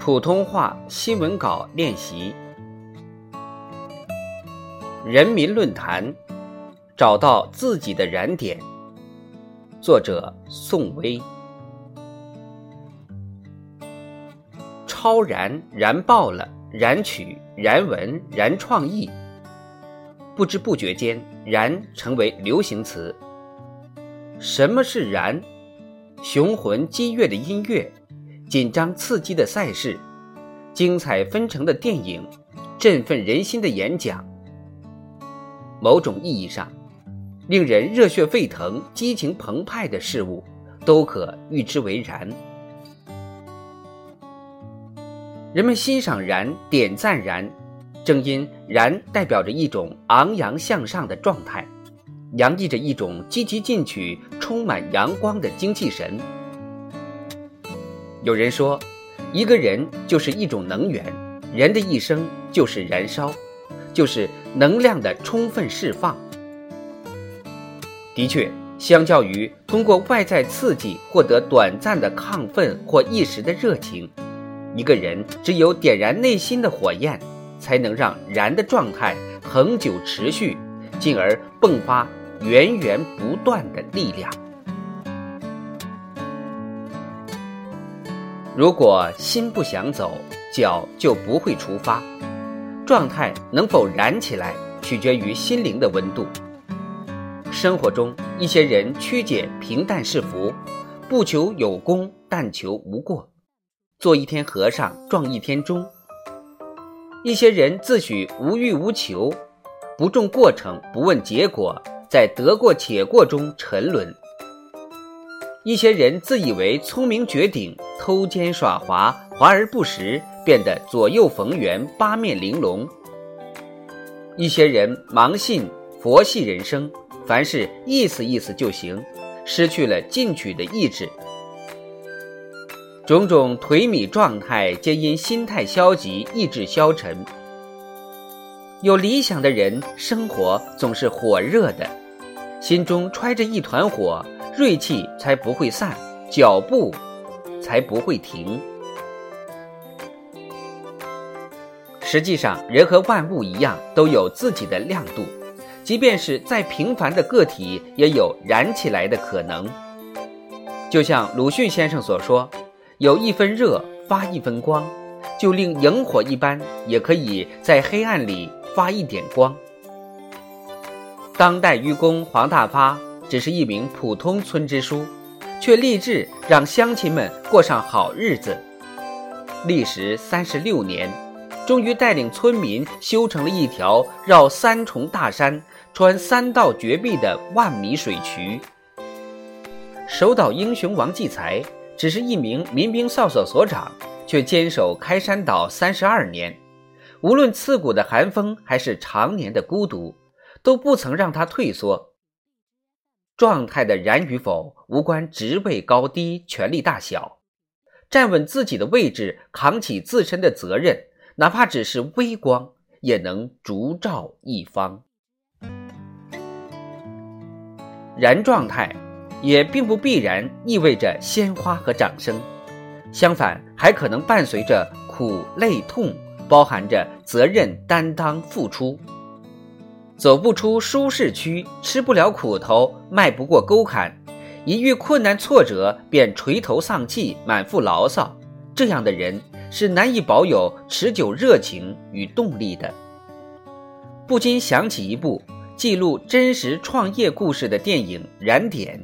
普通话新闻稿练习。人民论坛，找到自己的燃点。作者：宋薇。超燃，燃爆了，燃曲，燃文，燃创意。不知不觉间，燃成为流行词。什么是燃？雄浑激越的音乐。紧张刺激的赛事，精彩纷呈的电影，振奋人心的演讲。某种意义上，令人热血沸腾、激情澎湃的事物，都可誉之为燃。人们欣赏燃，点赞燃，正因燃代表着一种昂扬向上的状态，洋溢着一种积极进取、充满阳光的精气神。有人说，一个人就是一种能源，人的一生就是燃烧，就是能量的充分释放。的确，相较于通过外在刺激获得短暂的亢奋或一时的热情，一个人只有点燃内心的火焰，才能让燃的状态恒久持续，进而迸发源源不断的力量。如果心不想走，脚就不会出发。状态能否燃起来，取决于心灵的温度。生活中，一些人曲解平淡是福，不求有功，但求无过，做一天和尚撞一天钟。一些人自诩无欲无求，不重过程，不问结果，在得过且过中沉沦。一些人自以为聪明绝顶，偷奸耍滑，华而不实，变得左右逢源，八面玲珑。一些人盲信佛系人生，凡事意思意思就行，失去了进取的意志。种种颓靡状态，皆因心态消极，意志消沉。有理想的人，生活总是火热的，心中揣着一团火。锐气才不会散，脚步才不会停。实际上，人和万物一样，都有自己的亮度，即便是再平凡的个体，也有燃起来的可能。就像鲁迅先生所说：“有一分热，发一分光，就令萤火一般，也可以在黑暗里发一点光。”当代愚公黄大发。只是一名普通村支书，却立志让乡亲们过上好日子。历时三十六年，终于带领村民修成了一条绕三重大山、穿三道绝壁的万米水渠。守岛英雄王继才只是一名民兵哨所所长，却坚守开山岛三十二年，无论刺骨的寒风还是常年的孤独，都不曾让他退缩。状态的燃与否，无关职位高低、权力大小，站稳自己的位置，扛起自身的责任，哪怕只是微光，也能烛照一方。燃状态，也并不必然意味着鲜花和掌声，相反，还可能伴随着苦、累、痛，包含着责任、担当、付出。走不出舒适区，吃不了苦头，迈不过沟坎，一遇困难挫折便垂头丧气，满腹牢骚，这样的人是难以保有持久热情与动力的。不禁想起一部记录真实创业故事的电影《燃点》，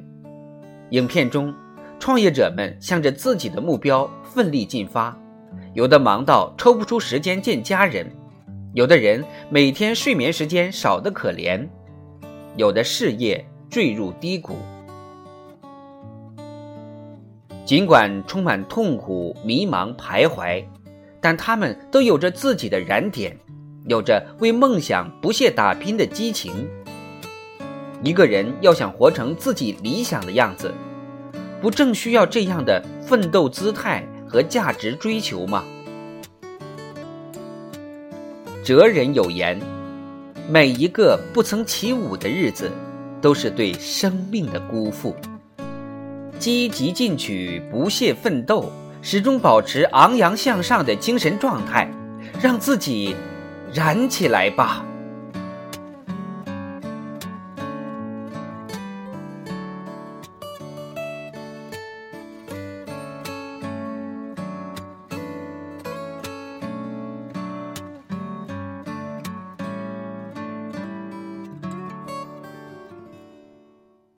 影片中，创业者们向着自己的目标奋力进发，有的忙到抽不出时间见家人。有的人每天睡眠时间少得可怜，有的事业坠入低谷。尽管充满痛苦、迷茫、徘徊，但他们都有着自己的燃点，有着为梦想不懈打拼的激情。一个人要想活成自己理想的样子，不正需要这样的奋斗姿态和价值追求吗？哲人有言：“每一个不曾起舞的日子，都是对生命的辜负。”积极进取、不懈奋斗，始终保持昂扬向上的精神状态，让自己燃起来吧。